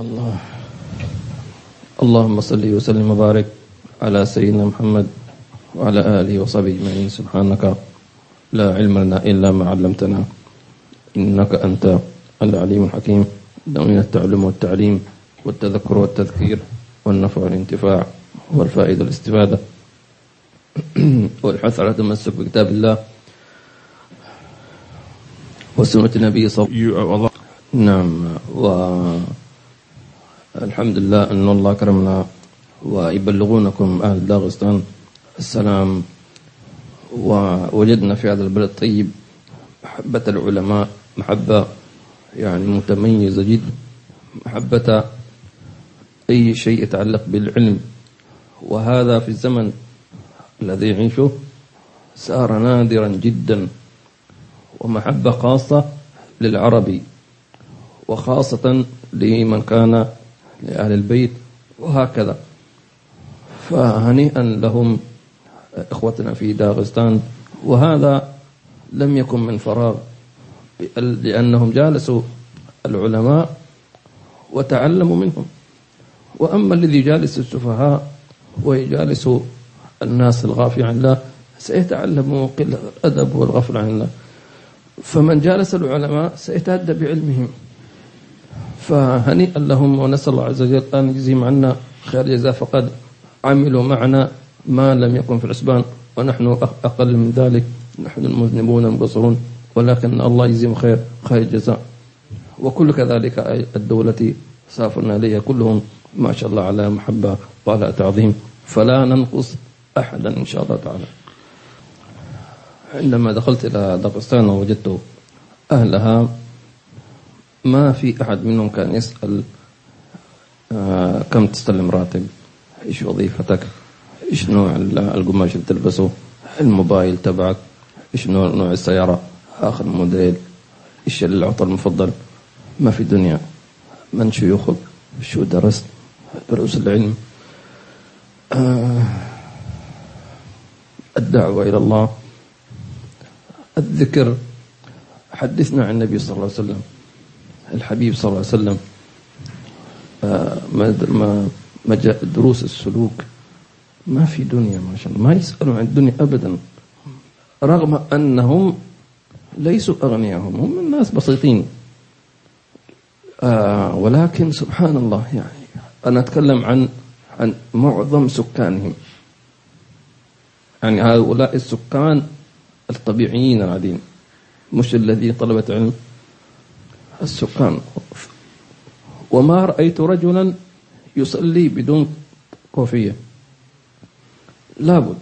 الله. اللهم صل وسلم وبارك على سيدنا محمد وعلى آله وصحبه أجمعين. سبحانك لا علم لنا إلا ما علمتنا. إنك أنت العليم الحكيم. من التعلم والتعليم والتذكر والتذكير والنفع والانتفاع والفائدة والاستفادة. والحث على تمسك بكتاب الله وسنة النبي صلى الله عليه وسلم. نعم. والحمد لله أن الله كرمنا ويبلغونكم أهل داغستان السلام ووجدنا في هذا البلد الطيب محبة العلماء محبة يعني متميزة جدا محبة أي شيء يتعلق بالعلم وهذا في الزمن الذي يعيشه صار نادرا جدا ومحبة خاصة للعربي وخاصة لمن كان لأهل البيت وهكذا. فهنيئا لهم إخوتنا في داغستان. وهذا لم يكن من فراغ لأنهم جالسوا العلماء وتعلموا منهم. وأما الذي جالس السفهاء ويجالس الناس الغافل عن الله سيتعلم قلة الأدب والغفل عن الله. فمن جالس العلماء سيتهدى بعلمهم. فهنيئا لهم ونسأل الله عز وجل أن يجزيهم عنا خير جزاء فقد عملوا معنا ما لم يكن في الحسبان ونحن أقل من ذلك. نحن المذنبون المبصرون ولكن الله يجزيهم خير خير الجزاء. وكل كذلك الدولة سافرنا إليها كلهم. ما شاء الله على محبة وعلى تعظيم. فلا ننقص أحدا إن شاء الله تعالى. عندما دخلت إلى داغستان وجدت أهلها ما في أحد منهم كان يسأل آه، كم تستلم راتب؟ إيش وظيفتك؟ إيش نوع القماش اللي تلبسه؟ الموبايل تبعك؟ إيش نوع نوع السيارة؟ آخر موديل. إيش العطر المفضل؟ ما في دنيا. من شيوخك شو درست؟ دروس العلم. آه الدعوة إلى الله. الذكر. حدثنا عن النبي صلى الله عليه وسلم. الحبيب صلى الله عليه وسلم آه ما ما دروس السلوك ما في دنيا ما شاء الله ما يسألوا عن الدنيا أبدا رغم أنهم ليسوا أغنياء هم هم الناس بسيطين آه ولكن سبحان الله يعني أنا أتكلم عن عن معظم سكانهم يعني هؤلاء السكان الطبيعيين العاديين مش الذي طلبة علم. السكان. وما رأيت رجلا يصلي بدون كوفية. لابد.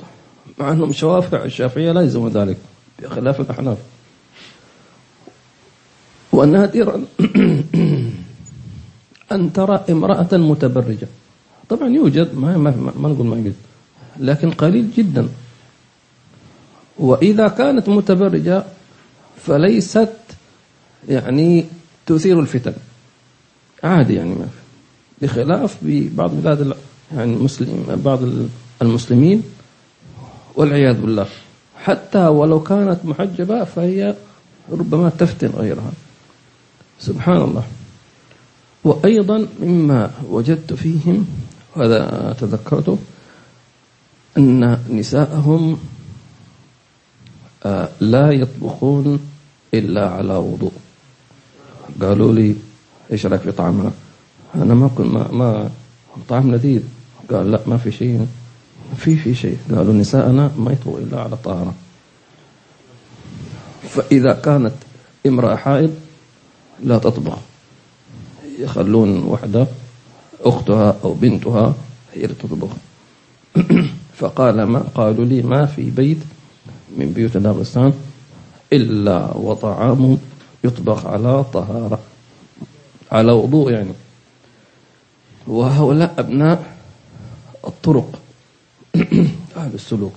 مع أنهم شوافع الشافعية لا يلزم ذلك بخلاف الأحناف. ونادرا أن ترى امرأة متبرجة. طبعا يوجد ما, ما, ما نقول ما يوجد. لكن قليل جدا. وإذا كانت متبرجة فليست يعني تثير الفتن. عادي يعني ما في. بخلاف ببعض بلاد يعني المسلم بعض المسلمين والعياذ بالله. حتى ولو كانت محجبة فهي ربما تفتن غيرها. سبحان الله. وأيضا مما وجدت فيهم وهذا تذكرته أن نساءهم آه، لا يطبخون إلا على وضوء. قالوا لي إيش رأيك في طعامنا أنا ما كنت ما, ما طعم لذيذ. قال لا ما في شيء في في شيء. قالوا نساءنا ما يطبخ إلا على طهارة. فإذا كانت امرأة حائض لا تطبخ يخلون وحدة أختها أو بنتها هي اللي تطبخ. فقال ما قالوا لي ما في بيت من بيوت داغستان إلا وطعام يطبخ على طهارة على وضوء يعني. وهؤلاء أبناء الطرق أهل السلوك.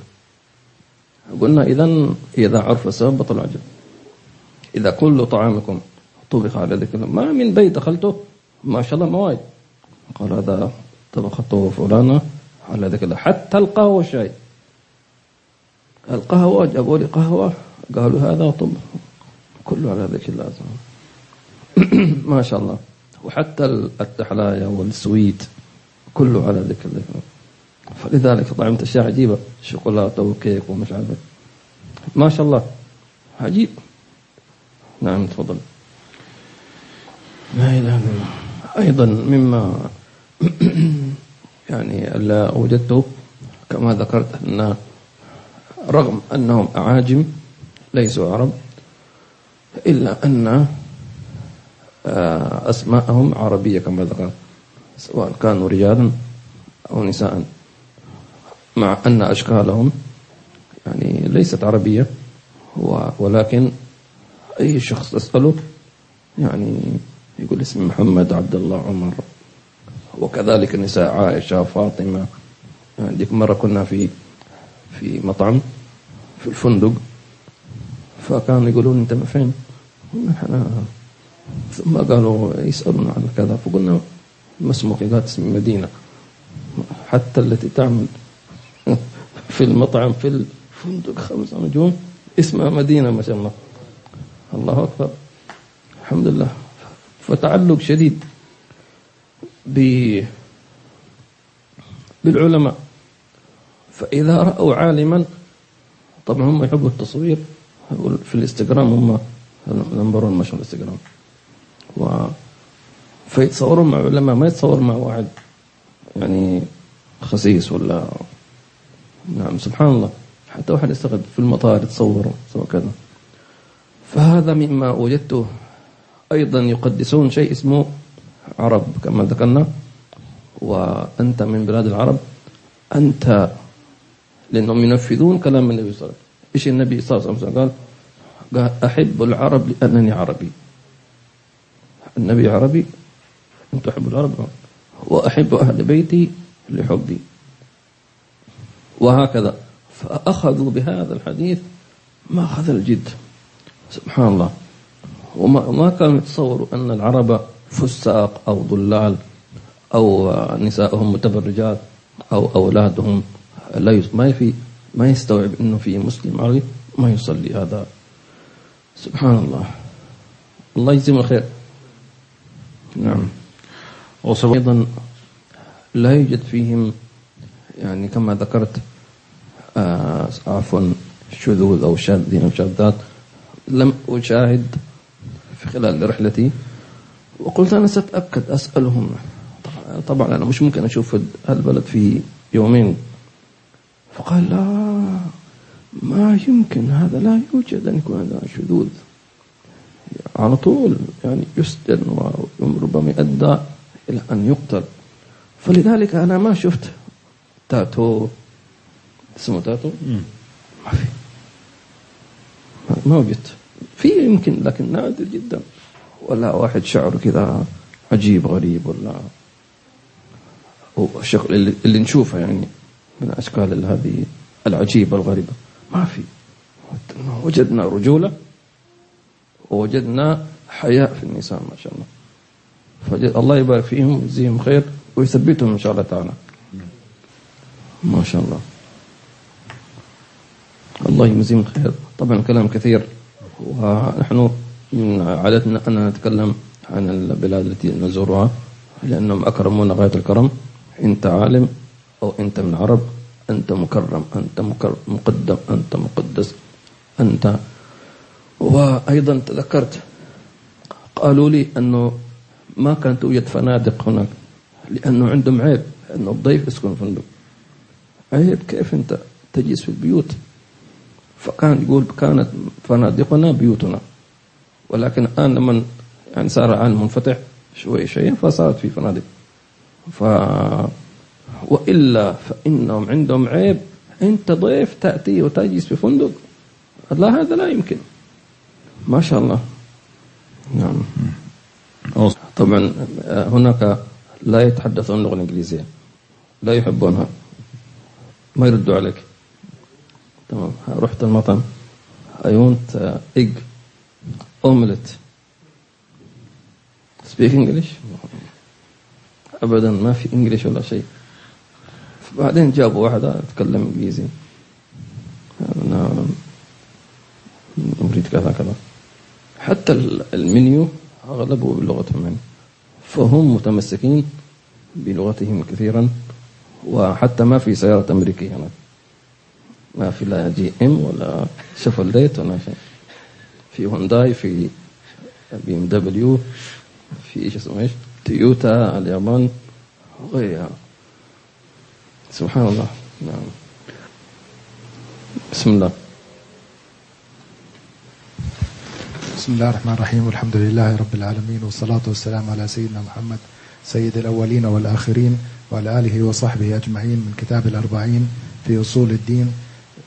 قلنا إذا إذا عرف السبب بطل العجب. إذا كل طعامكم طبخ على ذكر ما من بيت دخلته ما شاء الله مواد. قال هذا طبخته فلانة على ذكر حتى القهوة والشاي القهوة جابوا لي قهوة قالوا هذا طب. كله على ذكر الله ما شاء الله. وحتى التحلايا والسويت كله على ذكر الله فلذلك طعمت اشياء عجيبة. شوكولاتة وكيك ومش عارف ما شاء الله. عجيب. نعم تفضل. لا إله إلا الله. أيضا مما يعني لا وجدته كما ذكرت أن رغم أنهم أعاجم ليسوا عرب إلا أن آه، أسماءهم عربية كما ذكرت سواء كانوا رجالا أو نساء مع أن أشكالهم يعني ليست عربية ولكن أي شخص تساله يعني يقول اسمي محمد عبد الله عمر وكذلك النساء عائشة فاطمة ديك مرة كنا في في مطعم في الفندق فكانوا يقولون انت من فين؟ إحنا ثم قالوا يسألون عن كذا فقلنا ما اسمك قالت اسمي مدينة. حتى التي تعمل في المطعم في الفندق خمس نجوم اسمها مدينة ما شاء الله. الله أكبر. الحمد لله. فتعلق شديد بالعلماء. فإذا رأوا عالما طبعا هم يحبوا التصوير. في الانستغرام هم نمبر ما شاء الانستغرام. و فيتصورون مع علماء ما يتصور مع واحد يعني خسيس ولا نعم سبحان الله. حتى واحد يستغرب في المطار يتصور سواء كذا فهذا مما وجدته. أيضا يقدسون شيء اسمه عرب كما ذكرنا. وأنت من بلاد العرب. أنت لأنهم ينفذون كلام النبي صلى الله عليه وسلم. إيش النبي صلى الله عليه وسلم قال؟ قال أحب العرب لأنني عربي. النبي عربي؟ أنت أحب العرب؟ وأحب أهل بيتي لحبي. وهكذا. فأخذوا بهذا الحديث ما أخذ الجد. سبحان الله. وما ما كانوا يتصوروا أن العرب فساق أو ضلال أو نسائهم متبرجات أو أولادهم لا ما في ما يستوعب أنه في مسلم عربي ما يصلي هذا. سبحان الله. الله يجزيهم الخير. نعم. أيضا لا يوجد فيهم يعني كما ذكرت آه عفوا شذوذ أو شاذين أو شاذات لم أشاهد في خلال رحلتي. وقلت أنا سأتأكد أسألهم. طبعا أنا مش ممكن أشوف البلد في يومين. فقال لا ما يمكن هذا لا يوجد أن يكون هذا شذوذ على طول يعني يسجن وربما يؤدى إلى أن يقتل. فلذلك أنا ما شفت تاتو. اسمه تاتو؟ ما في. ما وجدت. في يمكن لكن نادر جدا. ولا واحد شعره كذا عجيب غريب ولا. الشكل اللي, اللي نشوفه يعني. من الاشكال هذه العجيبة الغريبة. ما في. وجدنا رجوله ووجدنا حياء في النساء ما شاء الله. فجد الله يبارك فيهم ويجزيهم خير ويثبتهم إن شاء الله تعالى. ما شاء الله. الله يجزيهم خير. طبعا كلام كثير. ونحن من عادتنا أن نتكلم عن البلاد التي نزورها لأنهم أكرمون غاية الكرم. أنت عالم أو أنت من عرب أنت مكرم أنت مقدم أنت مقدس أنت. وأيضا تذكرت قالوا لي أنه ما كانت توجد فنادق هناك لأنه عندهم عيب أنه الضيف يسكن فندق عيب كيف أنت تجلس في البيوت؟ فكان يقول كانت فنادقنا بيوتنا. ولكن الآن لما يعني صار العالم منفتح شوي شوي فصارت في فنادق. ف وإلا فإنهم عندهم عيب. أنت ضيف تأتي وتجلس في فندق. لا هذا لا يمكن. ما شاء الله. نعم. طبعا هناك لا يتحدثون اللغة الإنجليزية لا يحبونها. ما يردوا عليك. تمام. رحت المطعم. I want egg omelette. Speak English? ابدا ما في إنجليش ولا شيء. بعدين جابوا واحدة تتكلم إنجليزي. أنا أريد كذا كذا. حتى المنيو أغلبه بلغتهم يعني. فهم متمسكين بلغتهم كثيرا وحتى ما في سيارة أمريكية هناك ما في لا GM ولا شفروليه ولا شيء. في هونداي في BMW في إيش اسمه إيش؟ تويوتا اليابان غيرها. سبحان الله. نعم. بسم الله. بسم الله الرحمن الرحيم. والحمد لله رب العالمين والصلاة والسلام على سيدنا محمد سيد الأولين والآخرين وعلى آله وصحبه أجمعين. من كتاب الأربعين في أصول الدين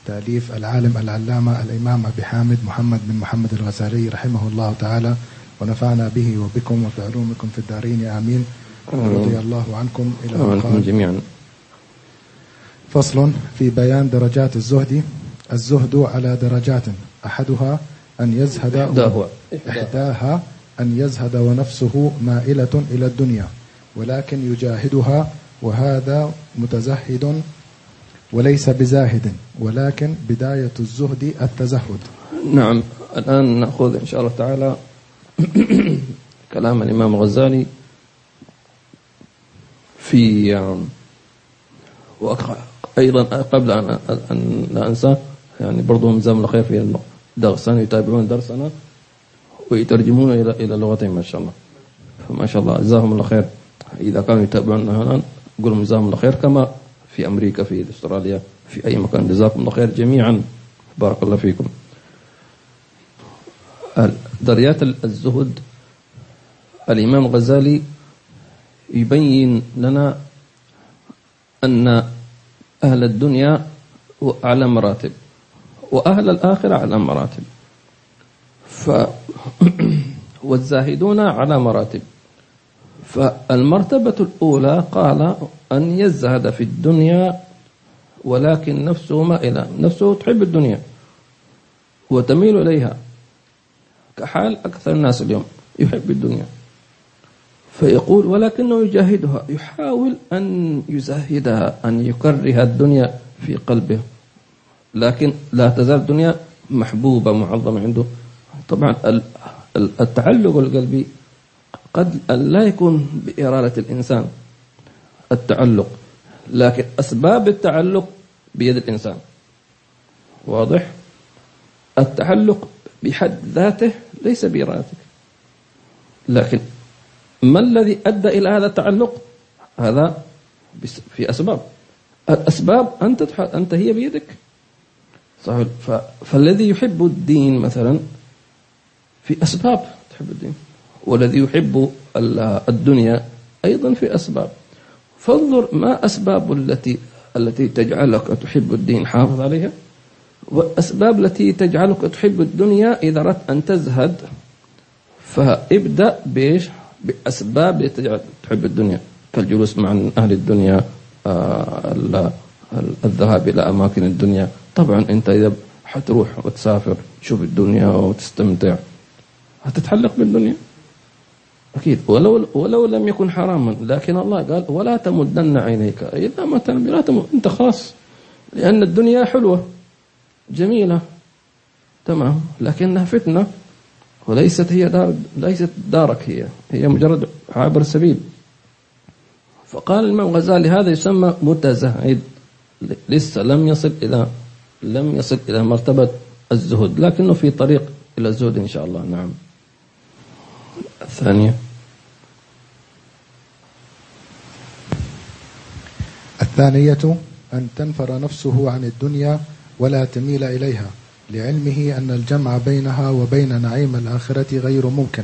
تأليف العالم العلامة الإمام أبي حامد محمد بن محمد الغزالي رحمه الله تعالى ونفعنا به وبكم وبعلومكم في الدارين. آمين. رضي الله عنكم إلى جميعا. فصل في بيان درجات الزهد. الزهد على درجات. أحدها أن يزهد إحداها إحداها أن يزهد ونفسه مائلة إلى الدنيا ولكن يجاهدها وهذا متزهد وليس بزاهد ولكن بداية الزهد التزهد. نعم الآن نأخذ إن شاء الله تعالى كلام الإمام الغزالي في وأيضا قبل أن أن لا أنسى يعني برضو جزاهم الله خير في الدرسان يتابعون درسنا ويترجمون إلى إلى لغتهم ما شاء الله. فما شاء الله جزاهم الله خير. إذا كانوا يتابعوننا هنا نقول لهم جزاهم الله خير كما في أمريكا في أستراليا في أي مكان. جزاكم الله خير جميعا. بارك الله فيكم. درجات الزهد الإمام الغزالي يبين لنا أن أهل الدنيا أعلى مراتب وأهل الآخرة على مراتب. ف والزاهدون على مراتب. فالمرتبة الأولى قال أن يزهد في الدنيا ولكن نفسه مائلة نفسه تحب الدنيا وتميل إليها. كحال أكثر الناس اليوم يحب الدنيا. فيقول ولكنه يجاهدها يحاول أن يزهدها أن يكره الدنيا في قلبه. لكن لا تزال الدنيا محبوبة معظمة عنده. طبعا التعلق القلبي قد لا يكون بإرادة الإنسان التعلق. لكن أسباب التعلق بيد الإنسان. واضح؟ التعلق بحد ذاته ليس بإرادتك لكن ما الذي أدى إلى هذا التعلق؟ هذا في أسباب. الأسباب أنت أنت هي بيدك. صحيح. فالذي يحب الدين مثلا في أسباب تحب الدين. والذي يحب الدنيا أيضا في أسباب. فانظر ما أسباب التي التي تجعلك تحب الدين. حافظ عليها. والأسباب التي تجعلك تحب الدنيا إذا أردت أن تزهد فابدأ بإيش؟ بأسباب تحب الدنيا كالجلوس مع أهل الدنيا آه، الذهاب إلى أماكن الدنيا. طبعا أنت إذا حتروح وتسافر تشوف الدنيا وتستمتع. هتتعلق بالدنيا؟ أكيد. ولو ولو لم يكن حراما. لكن الله قال ولا تمدن عينيك. إذا ما لا تمد أنت خلاص. لأن الدنيا حلوة. جميلة. تمام. لكنها فتنة. وليست هي دار ليست دارك هي هي مجرد عابر سبيل. فقال الإمام الغزالي هذا يسمى متزهد لسه لم يصل إلى لم يصل إلى مرتبة الزهد لكنه في طريق إلى الزهد إن شاء الله. نعم. الثانية. الثانية أن تنفر نفسه عن الدنيا ولا تميل إليها. لعلمه أن الجمع بينها وبين نعيم الآخرة غير ممكن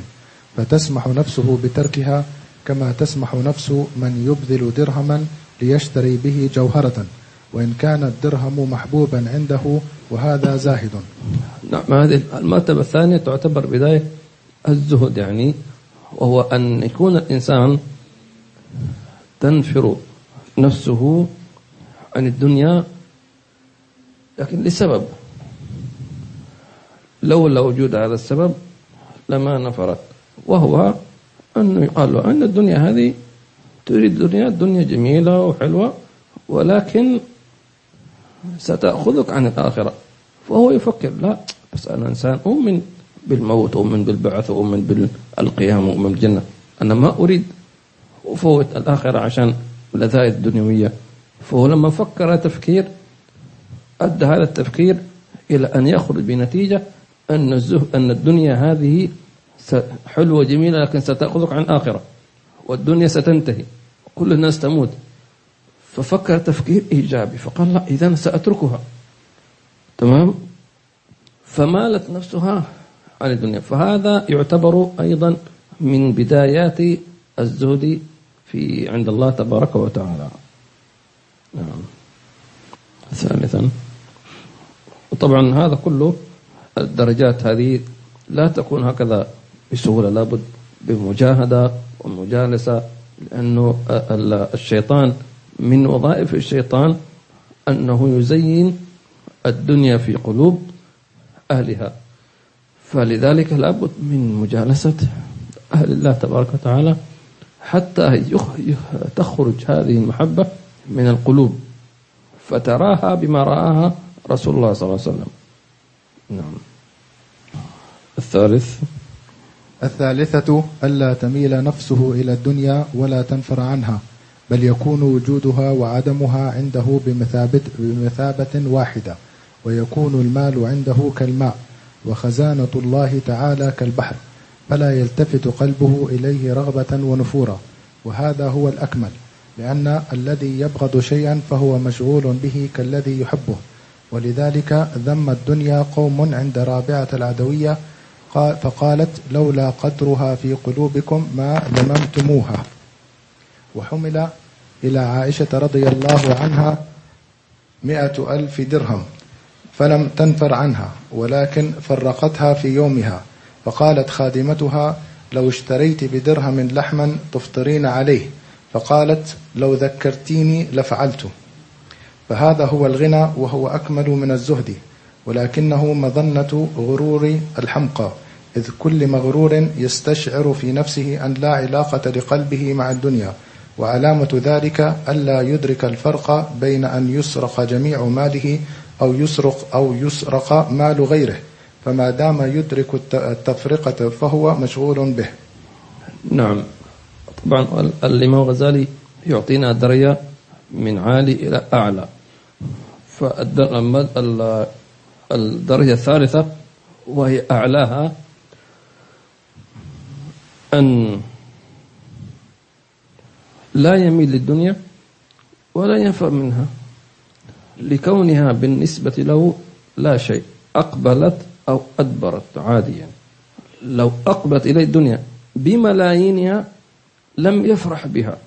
فتسمح نفسه بتركها كما تسمح نفس من يبذل درهما ليشتري به جوهرة وإن كان الدرهم محبوبا عنده وهذا زاهد. نعم هذه المرتبة الثانية تعتبر بداية الزهد يعني وهو أن يكون الإنسان تنفر نفسه عن الدنيا لكن لسبب. لولا وجود هذا السبب لما نفرت. وهو أنه يقال له أن الدنيا هذه تريد الدنيا الدنيا جميلة وحلوة ولكن ستأخذك عن الآخرة. فهو يفكر لا بس أنا إنسان أؤمن بالموت أؤمن بالبعث أؤمن بالقيام أؤمن بالجنة. أنا ما أريد وفوت الآخرة عشان اللذائذ الدنيوية فهو لما فكر تفكير أدى هذا التفكير إلى أن يخرج بنتيجة أن الزه أن الدنيا هذه حلوة جميلة لكن ستأخذك عن آخرة والدنيا ستنتهي. كل الناس تموت. ففكر تفكير إيجابي. فقال لا إذا سأتركها. تمام؟ فمالت نفسها عن الدنيا. فهذا يعتبر أيضا من بدايات الزهد في عند الله تبارك وتعالى. نعم. ثالثا. وطبعا هذا كله الدرجات هذه لا تكون هكذا بسهولة لابد بمجاهدة ومجالسة لأنه الشيطان من وظائف الشيطان أنه يزين الدنيا في قلوب أهلها. فلذلك لابد من مجالسة أهل الله تبارك وتعالى حتى تخرج هذه المحبة من القلوب. فتراها بما رآها رسول الله صلى الله عليه وسلم. نعم. الثالث. الثالثة ألا تميل نفسه إلى الدنيا ولا تنفر عنها بل يكون وجودها وعدمها عنده بمثابة, بمثابة واحدة ويكون المال عنده كالماء وخزانة الله تعالى كالبحر فلا يلتفت قلبه إليه رغبة ونفورا. وهذا هو الأكمل لأن الذي يبغض شيئا فهو مشغول به كالذي يحبه. ولذلك ذم الدنيا قوم عند رابعة العدوية فقالت لولا قدرها في قلوبكم ما لممتموها. وحمل إلى عائشة رضي الله عنها مئة ألف درهم فلم تنفر عنها ولكن فرقتها في يومها فقالت خادمتها لو اشتريت بدرهم لحما تفطرين عليه. فقالت لو ذكرتيني لفعلت. فهذا هو الغنى وهو أكمل من الزهد ولكنه مظنة غرور الحمقى إذ كل مغرور يستشعر في نفسه أن لا علاقة لقلبه مع الدنيا وعلامة ذلك ألا يدرك الفرق بين أن يسرق جميع ماله أو يسرق أو يسرق مال غيره فما دام يدرك التفرقة فهو مشغول به. نعم. طبعا الإمام الغزالي يعطينا درجة من عالي إلى أعلى. فالدرجة الثالثة وهي أعلاها أن لا يميل للدنيا ولا ينفر منها لكونها بالنسبة له لا شيء أقبلت أو أدبرت عاديا. لو أقبلت إلى الدنيا بملايينها لم يفرح بها.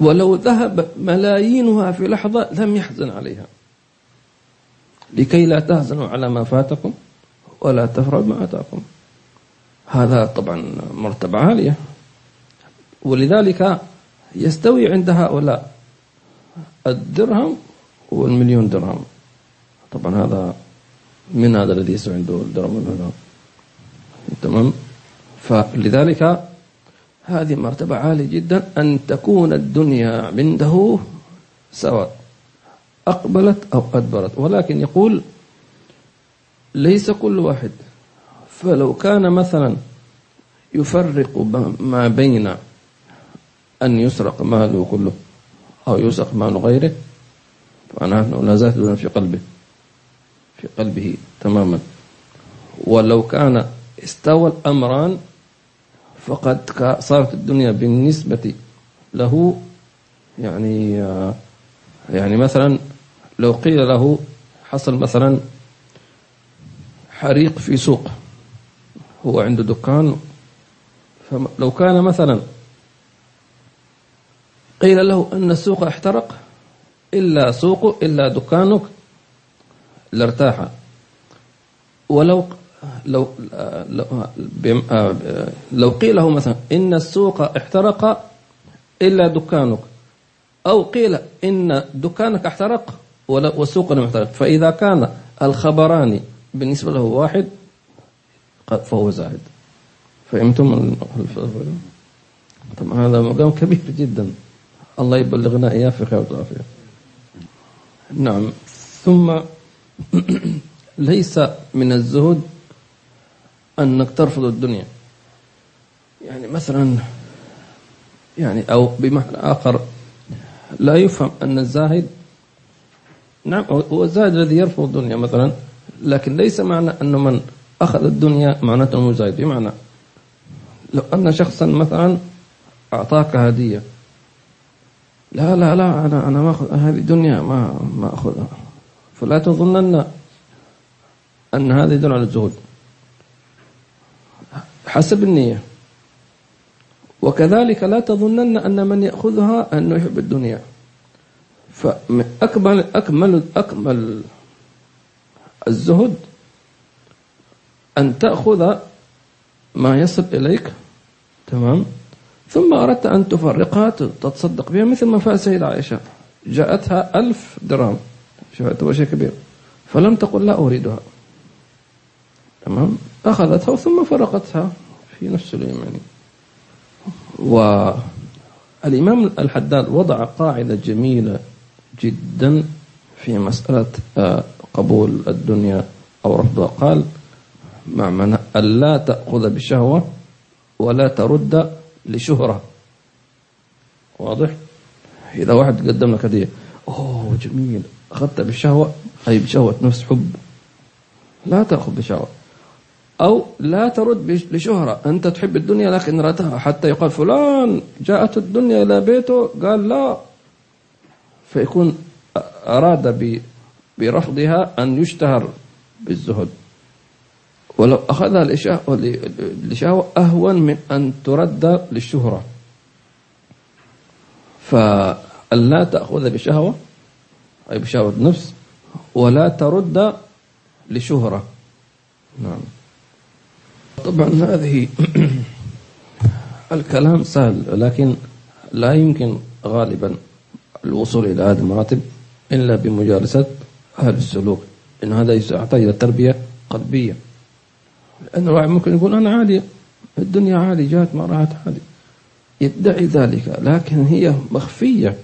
ولو ذهب ملايينها في لحظة لم يحزن عليها. لكي لا تحزنوا على ما فاتكم ولا تفرحوا بما أتاكم. هذا طبعا مرتبة عالية. ولذلك يستوي عند هؤلاء الدرهم والمليون درهم. طبعا هذا من هذا الذي يسوي عنده الدرهم والمليون. تمام؟ فلذلك هذه مرتبة عالية جدا. أن تكون الدنيا عنده سواء أقبلت أو أدبرت. ولكن يقول ليس كل واحد. فلو كان مثلا يفرق ما بين أن يسرق ماله كله أو يسرق مال غيره فنحن لا زال في قلبه في قلبه تماما. ولو كان استوى الأمران فقد صارت الدنيا بالنسبة له يعني يعني مثلا لو قيل له حصل مثلا حريق في سوق هو عنده دكان فلو كان مثلا قيل له أن السوق احترق إلا سوق إلا دكانك لارتاح. ولو لو لو, لو قيل له مثلا إن السوق احترق إلا دكانك. أو قيل إن دكانك احترق والسوق لم يحترق. فإذا كان الخبران بالنسبة له واحد فهو زاهد فهمتم؟ طبعا هذا مقام كبير جدا. الله يبلغنا إياه في خير وعافية نعم. ثم ليس من الزهد أنك ترفض الدنيا. يعني مثلا يعني أو بمعنى آخر لا يفهم أن الزاهد نعم هو الزاهد الذي يرفض الدنيا مثلا لكن ليس معنى أن من أخذ الدنيا معناته أنه زاهد. بمعنى لو أن شخصا مثلا أعطاك هدية لا لا لا أنا أنا ما أخذ هذه الدنيا ما ما أخذها. فلا تظنن أن هذا يدل على الزهد. حسب النية. وكذلك لا تظنن أن من يأخذها أنه يحب الدنيا. فأكمل أكمل أكمل الزهد أن تأخذ ما يصل إليك. تمام؟ ثم أردت أن تفرقها تتصدق بها مثل ما فعل سيدة عائشة. جاءتها ألف درهم. شوف شيء كبير فلم تقل لا أريدها. تمام؟ أخذتها ثم فرقتها في نفس اليوم يعني والإمام الحداد وضع قاعدة جميلة جدا في مسألة آه، قبول الدنيا أو رفضها. قال مع من ألا تأخذ بشهوة ولا ترد لشهرة؟ واضح؟ إذا واحد قدم لك هدية أوه جميل أخذت بالشهوة أي بشهوة نفس حب. لا تأخذ بشهوة. أو لا ترد لشهرة أنت تحب الدنيا لكن ردها حتى يقال فلان جاءت الدنيا إلى بيته قال لا. فيكون أراد برفضها أن يشتهر بالزهد. ولو أخذها لشهوة أهون من أن ترد للشهرة. فألا تأخذ بشهوة أي بشهوة نفس ولا ترد لشهرة. طبعا هذه الكلام سهل لكن لا يمكن غالبا الوصول إلى هذه المراتب إلا بمجالسة أهل السلوك إن هذا يحتاج إلى تربية قلبية. لأن الواحد ممكن يقول أنا عادي الدنيا عادي جات ما راحت عادي يدعي ذلك لكن هي مخفية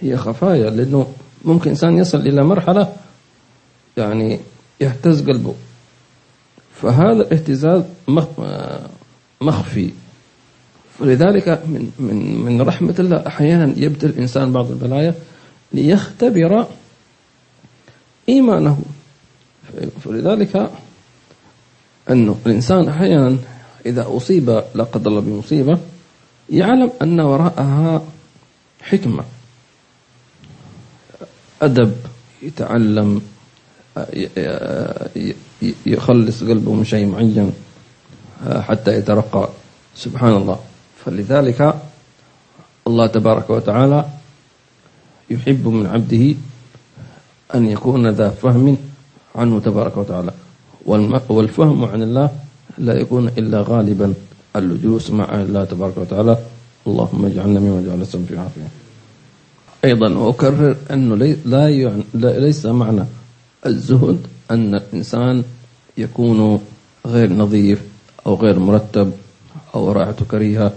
هي خفايا لأنه ممكن إنسان يصل إلى مرحلة يعني يهتز قلبه. فهذا الاهتزاز مخفي. ولذلك من من من رحمة الله أحيانا يبتل الإنسان بعض البلايا ليختبر إيمانه. فلذلك أنه الإنسان أحيانا إذا أصيب لا قدر الله بمصيبة يعلم أن وراءها حكمة. أدب يتعلم يخلص قلبه من شيء معين حتى يترقى. سبحان الله فلذلك الله تبارك وتعالى يحب من عبده أن يكون ذا فهم عنه تبارك وتعالى. والفهم عن الله لا يكون إلا غالبا. الجلوس مع الله تبارك وتعالى. اللهم اجعلنا مما جعل السم في عافية. أيضا أكرر أنه لا يعني ليس معنى الزهد أن الإنسان يكون غير نظيف أو غير مرتب أو رائحته كريهة.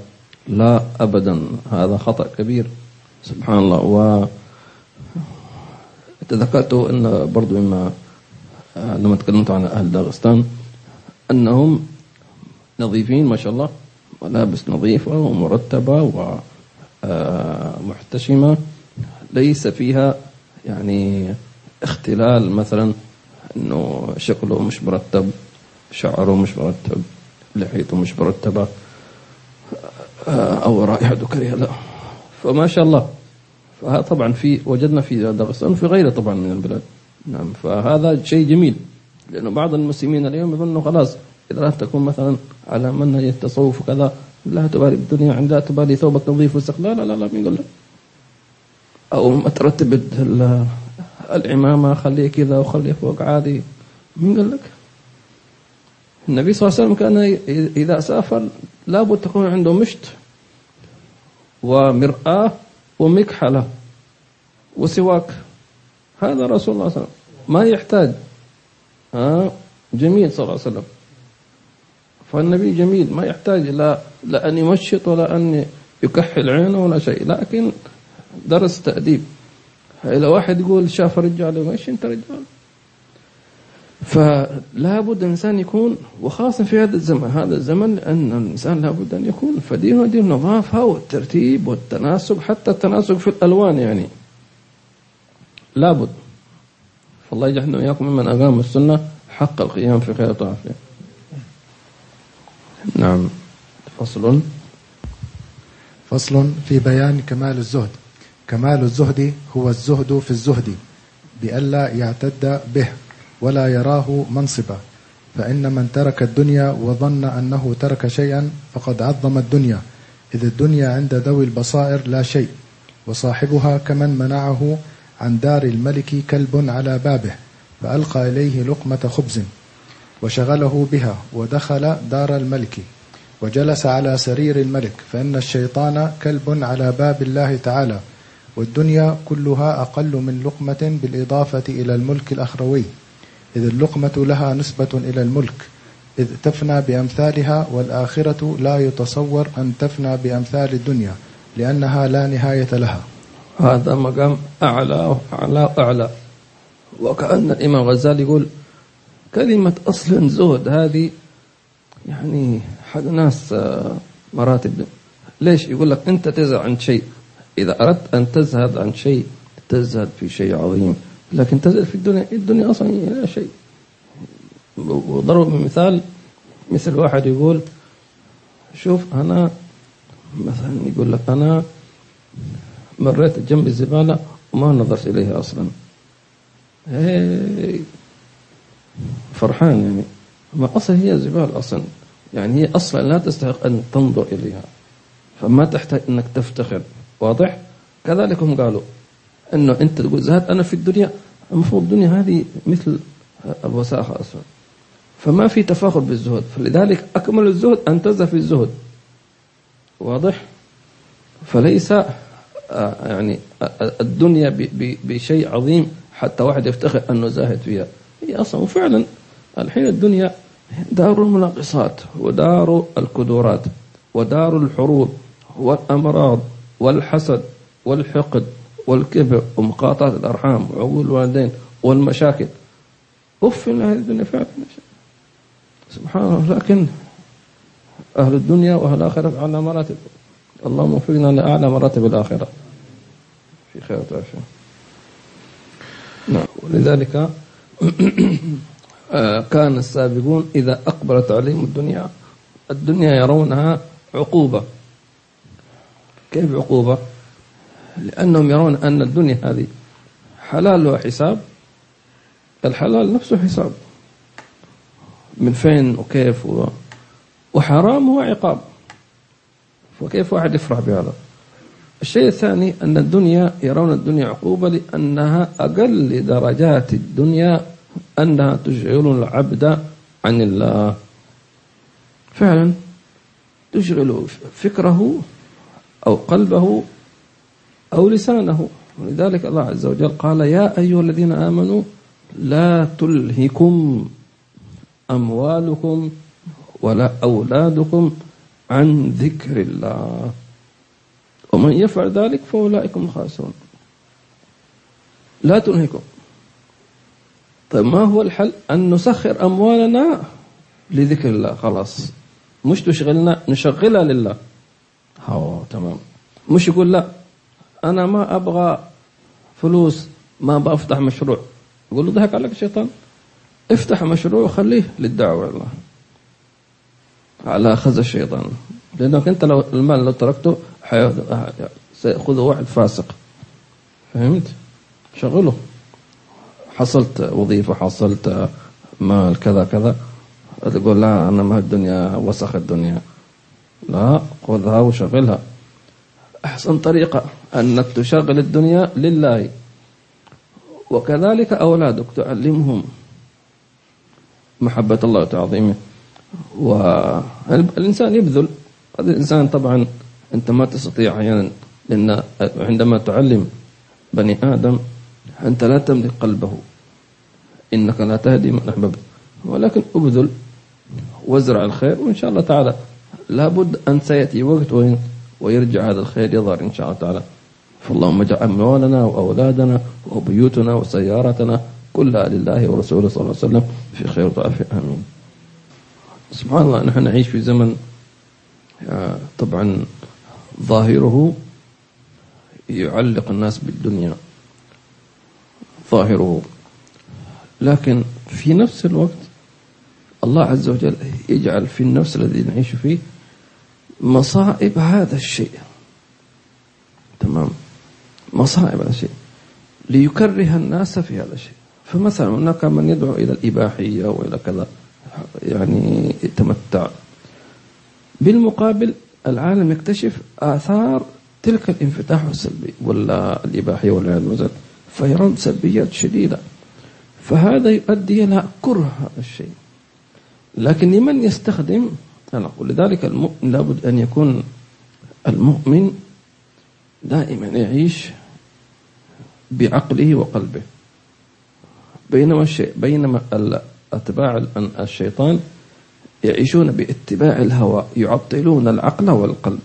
لا أبدا. هذا خطأ كبير. سبحان الله. و تذكرت أن برضو مما لما تكلمت عن أهل داغستان أنهم نظيفين ما شاء الله ملابس نظيفة ومرتبة ومحتشمة ليس فيها يعني اختلال مثلا إنه شكله مش مرتب شعره مش مرتب لحيته مش مرتبة. أو رائحته كريهة لا. فما شاء الله. فهذا طبعا في وجدنا في داغستان وفي غيره طبعا من البلاد. نعم فهذا شيء جميل. لأنه بعض المسلمين اليوم يظنوا خلاص إذا لم تكون مثلا على منهج التصوف وكذا لا تبالي بالدنيا عندها تبالي ثوبك نظيف وسخ لا لا لا مين قال لك. أو ترتب العمامة خليه كذا وخليه فوق عادي. مين قال لك؟ النبي صلى الله عليه وسلم كان إذا سافر لابد تكون عنده مشت ومرآة ومكحلة وسواك. هذا رسول الله صلى الله عليه وسلم. ما يحتاج. ها؟ جميل صلى الله عليه وسلم. فالنبي جميل. ما يحتاج لا لا أن يمشط ولا أن يكحل عينه ولا شيء. لكن درس تأديب. إذا واحد يقول شاف رجال إيش أنت رجال. فلا بد الإنسان يكون وخاصة في هذا الزمن هذا الزمن أن الإنسان لا بد أن يكون فدينه دين النظافة والترتيب والتناسق حتى التناسق في الألوان يعني. لا بد. فالله يجعلنا وإياكم ممن أقام السنة حق القيام في خير وعافية نعم. فصل. فصل في بيان كمال الزهد. كمال الزهد هو الزهد في الزهد بألا يعتد به ولا يراه منصبا. فإن من ترك الدنيا وظن أنه ترك شيئا فقد عظم الدنيا إذ الدنيا عند ذوي البصائر لا شيء وصاحبها كمن منعه عن دار الملك كلب على بابه فألقى إليه لقمة خبز وشغله بها ودخل دار الملك وجلس على سرير الملك فإن الشيطان كلب على باب الله تعالى والدنيا كلها أقل من لقمة بالإضافة إلى الملك الأخروي. إذ اللقمة لها نسبة إلى الملك إذ تفنى بأمثالها والآخرة لا يتصور أن تفنى بأمثال الدنيا لأنها لا نهاية لها. هذا مقام أعلى وأعلى وأعلى. وكأن الإمام غزالي يقول كلمة أصل زهد هذه يعني حد ناس آه، مراتب. ليش يقول لك أنت تزهد عن شيء؟ إذا أردت أن تزهد عن شيء تزهد في شيء عظيم. لكن تزهد في الدنيا الدنيا أصلا لا شيء. وضرب مثال مثل واحد يقول شوف أنا مثلا يقول لك أنا مريت جنب الزبالة وما نظرت إليها أصلا. فرحان يعني. ما أصلا هي زبالة أصلا. يعني هي أصلا لا تستحق أن تنظر إليها. فما تحتاج أنك تفتخر. واضح؟ كذلك هم قالوا أنه أنت تقول زهد أنا في الدنيا المفروض الدنيا هذه مثل الوساخة أصلا. فما في تفاخر بالزهد. فلذلك أكمل الزهد أن تزهد في الزهد. واضح؟ فليس آه، يعني آه، الدنيا بشيء عظيم حتى واحد يفتخر أنه زاهد فيها. هي أصلا وفعلا الحين الدنيا دار المناقصات ودار الكدورات ودار الحروب والأمراض. والحسد والحقد والكبر ومقاطعة الأرحام وعقول الوالدين والمشاكل. أف هذه الدنيا فعلا سبحان الله. لكن أهل الدنيا وأهل الآخرة على مراتب. اللهم وفقنا لأعلى مراتب الآخرة. في خير وعافية نعم. ولذلك آه، كان السابقون إذا أقبلت عليهم الدنيا الدنيا يرونها عقوبة. كيف عقوبة؟ لأنهم يرون أن الدنيا هذه حلال وحساب. الحلال نفسه حساب. من فين وكيف و... وحرام هو عقاب. فكيف واحد يفرح بهذا؟ الشيء الثاني أن الدنيا يرون الدنيا عقوبة لأنها أقل درجات الدنيا أنها تشغل العبد عن الله. فعلا تشغل فكره أو قلبه أو لسانه. ولذلك الله عز وجل قال يا أيها الذين آمنوا لا تلهكم أموالكم ولا أولادكم عن ذكر الله. ومن يفعل ذلك فأولئك هم الخاسرون. لا تنهكم طيب ما هو الحل؟ أن نسخر أموالنا لذكر الله. خلاص. مش تشغلنا نشغلها لله. هو تمام. مش يقول لا أنا ما أبغى فلوس ما بفتح مشروع. يقول له ضحك عليك الشيطان افتح مشروع وخليه للدعوة الله على خز الشيطان. لأنك أنت لو المال لو تركته سيأخذه واحد فاسق. فهمت؟ شغله. حصلت وظيفة حصلت مال كذا كذا. تقول لا أنا ما الدنيا وسخ الدنيا. لا خذها وشغلها. أحسن طريقة أنك تشغل الدنيا لله. وكذلك أولادك تعلمهم محبة الله وتعظيمه. والإنسان يبذل. هذا الإنسان طبعا أنت ما تستطيع أحيانا لأن عندما تعلم بني آدم أنت لا تملك قلبه. إنك لا تهدي من أحببت. ولكن أبذل وازرع الخير وإن شاء الله تعالى لابد أن سيأتي وقت ويرجع هذا الخير يظهر إن شاء الله تعالى. فاللهم اجعل أموالنا وأولادنا وبيوتنا وسيارتنا كلها لله ورسوله صلى الله عليه وسلم في خير وعافية آمين. سبحان الله نحن نعيش في زمن آه، طبعا ظاهره يعلق الناس بالدنيا ظاهره. لكن في نفس الوقت الله عز وجل يجعل في النفس الذي نعيش فيه مصائب هذا الشيء. تمام؟ مصائب هذا الشيء. ليكره الناس في هذا الشيء. فمثلا هناك من يدعو إلى الإباحية وإلى كذا يعني يتمتع. بالمقابل العالم يكتشف آثار تلك الانفتاح السلبي ولا الإباحية والعياذ بالله. فيرون سلبيات شديدة. فهذا يؤدي إلى كره هذا الشيء. لكن لمن يستخدم؟ أنا أقول لذلك المؤمن لابد أن يكون المؤمن دائما يعيش بعقله وقلبه. بينما الشيء بينما أتباع الشيطان يعيشون باتباع الهوى يعطلون العقل والقلب.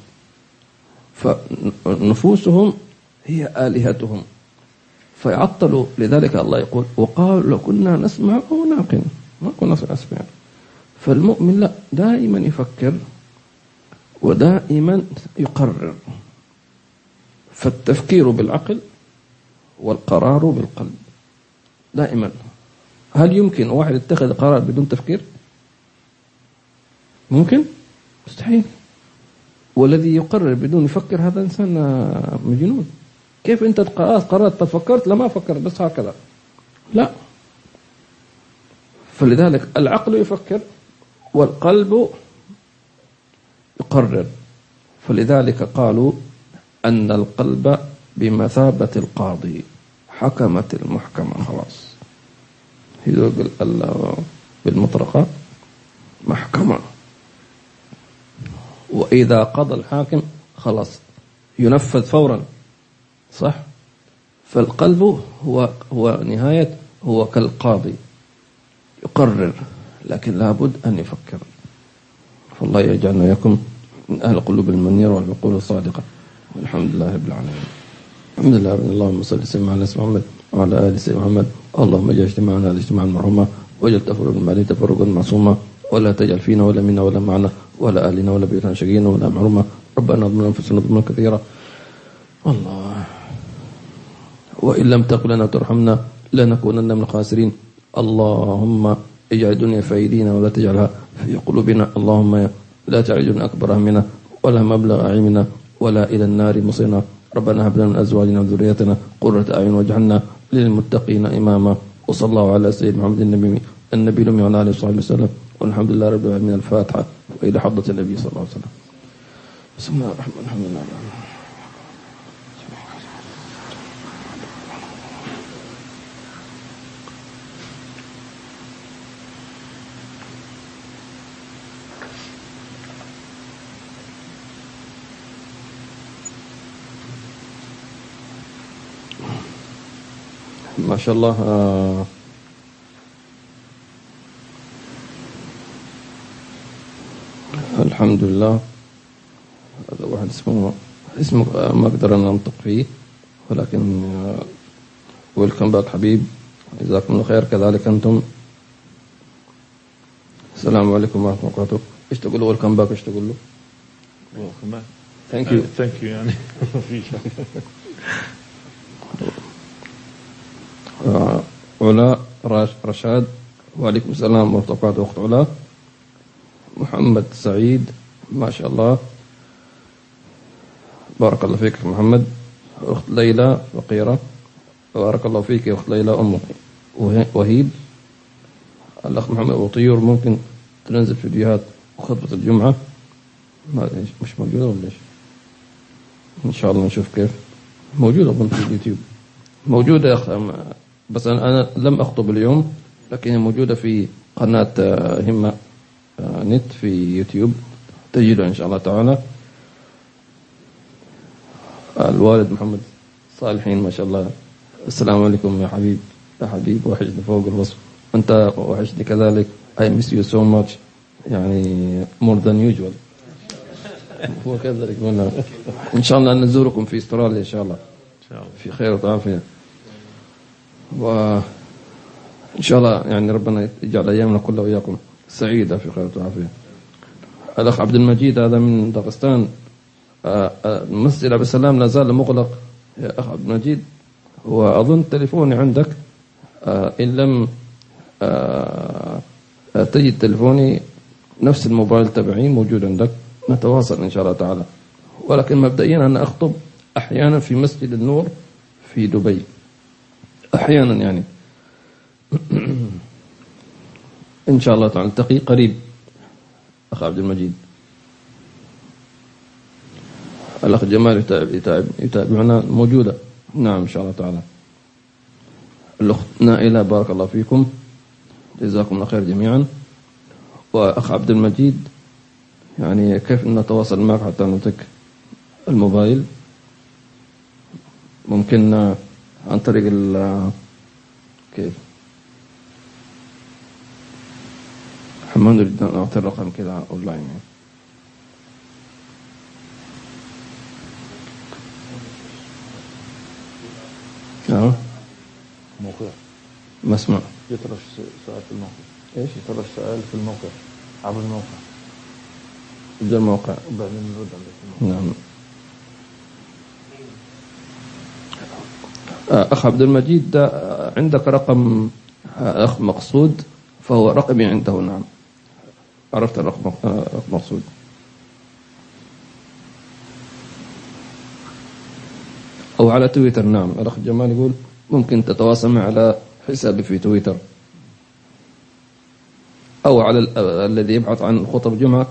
فنفوسهم هي آلهتهم. فيعطلوا لذلك الله يقول وقالوا لو كنا نسمع أو نعقل ما كنا نسمع. فالمؤمن لا دائما يفكر ودائما يقرر. فالتفكير بالعقل والقرار بالقلب دائما. هل يمكن واحد يتخذ قرار بدون تفكير؟ ممكن؟ مستحيل. والذي يقرر بدون يفكر هذا إنسان مجنون. كيف أنت قررت فكرت؟ لما فكرت بس هكذا. لا. فلذلك العقل يفكر والقلب يقرر. فلذلك قالوا أن القلب بمثابة القاضي حكمت المحكمة. خلاص. هي بالمطرقة محكمة. وإذا قضى الحاكم خلاص ينفذ فورا. صح؟ فالقلب هو هو نهاية هو كالقاضي. يقرر. لكن لابد أن يفكر. فالله يجعلنا وياكم من أهل القلوب المنيرة والعقول الصادقة. والحمد لله رب العالمين. الحمد لله رب اللهم صل وسلم على سيدنا محمد وعلى آل سيدنا محمد. اللهم اجعل اجتماعنا هذا اجتماعا مرحوما واجعل تفرقا بعده تفرقا معصوما. ولا تجعل فينا ولا منا ولا معنا ولا أهلنا ولا بيتنا شقينا ولا محروما. ربنا ظلمنا أنفسنا ظلما كثيرا. الله وإن لم تغفر لنا وترحمنا لنكونن من الخاسرين. اللهم اجعل الدنيا في أيدينا ولا تجعلها في قلوبنا. اللهم لا تجعل الدنيا أكبر همنا ولا مبلغ علمنا ولا إلى النار مصيرنا. ربنا هب لنا من أزواجنا وذريتنا قرة أعين واجعلنا للمتقين إماما. وصلى الله على سيدنا محمد النبي النبي الأمي وعلى آله وصحبه وسلم. والحمد لله رب العالمين. الفاتحة وإلى حضرة النبي صلى الله عليه وسلم. بسم الله الرحمن الرحيم. ما شاء الله آه. الحمد لله. هذا واحد اسمه اسمه ما أقدر أنا أنطق فيه ولكن welcome back حبيب. جزاكم الله خير. كذلك أنتم. السلام عليكم ورحمة الله وبركاته. إيش تقول له welcome back إيش تقول له؟ thank you thank you يعني. علا رشاد وعليكم السلام ورحمة الله وبركاته أخت علا محمد سعيد ما شاء الله. بارك الله فيك محمد. أخت ليلى فقيرة بارك الله فيك يا أخت ليلى أم وهيب. الأخ محمد أبو طيور ممكن تنزل فيديوهات خطبة الجمعة. ما مش موجودة ولا إيش؟ إن شاء الله نشوف كيف. موجودة أظن في اليوتيوب. موجودة يا أخ بس أنا لم أخطب اليوم لكن موجودة في قناة همة نت في يوتيوب. تجده إن شاء الله تعالى. الوالد محمد صالحين ما شاء الله. السلام عليكم يا حبيب يا حبيب وحشني فوق الوصف. أنت وحشني كذلك. I miss you so much. يعني more than usual. هو كذلك. إن شاء الله نزوركم في أستراليا إن شاء الله. في خير وعافية و إن شاء الله يعني ربنا يجعل أيامنا كلها وإياكم سعيدة في خير وعافية الأخ عبد المجيد هذا من داغستان. آه، آه، مسجد أبي السلام لا زال مغلق. يا أخ عبد المجيد وأظن تليفوني عندك. آه، إن لم تجد تليفوني نفس الموبايل تبعي موجود عندك. نتواصل إن شاء الله تعالى. ولكن مبدئيا أنا أخطب أحيانا في مسجد النور في دبي. أحيانا يعني. إن شاء الله تعالى. نلتقي قريب. أخ عبد المجيد. الأخ جمال يتابع يتابع يتابعنا موجودة. نعم إن شاء الله تعالى. الأخت نائلة بارك الله فيكم. جزاكم الله خير جميعا. وأخ عبد المجيد يعني كيف نتواصل معك حتى نعطيك الموبايل. ممكن عن طريق ال كيف؟ ما نريد أن نعطي الرقم كذا أونلاين. يعني. نعم؟ موقع. ما اسمع يطرح سؤال في الموقع. إيش؟ يطرح سؤال في الموقع. عبر الموقع. يبدأ الموقع. وبعدين نرد عليه نعم. أخ عبد المجيد آه، عندك رقم آه، أخ مقصود فهو رقمي عنده نعم. عرفت الرقم رقم مقصود. أو على تويتر نعم. الأخ جمال يقول ممكن تتواصل معي على حسابي في تويتر. أو على ال- الذي يبحث عن خطب الجمعة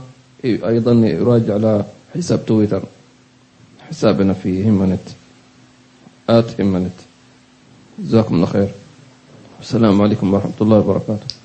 أيضا يراجع على حساب تويتر. حسابنا في همنت. آت همنت جزاكم الله خير. السلام عليكم ورحمة الله وبركاته.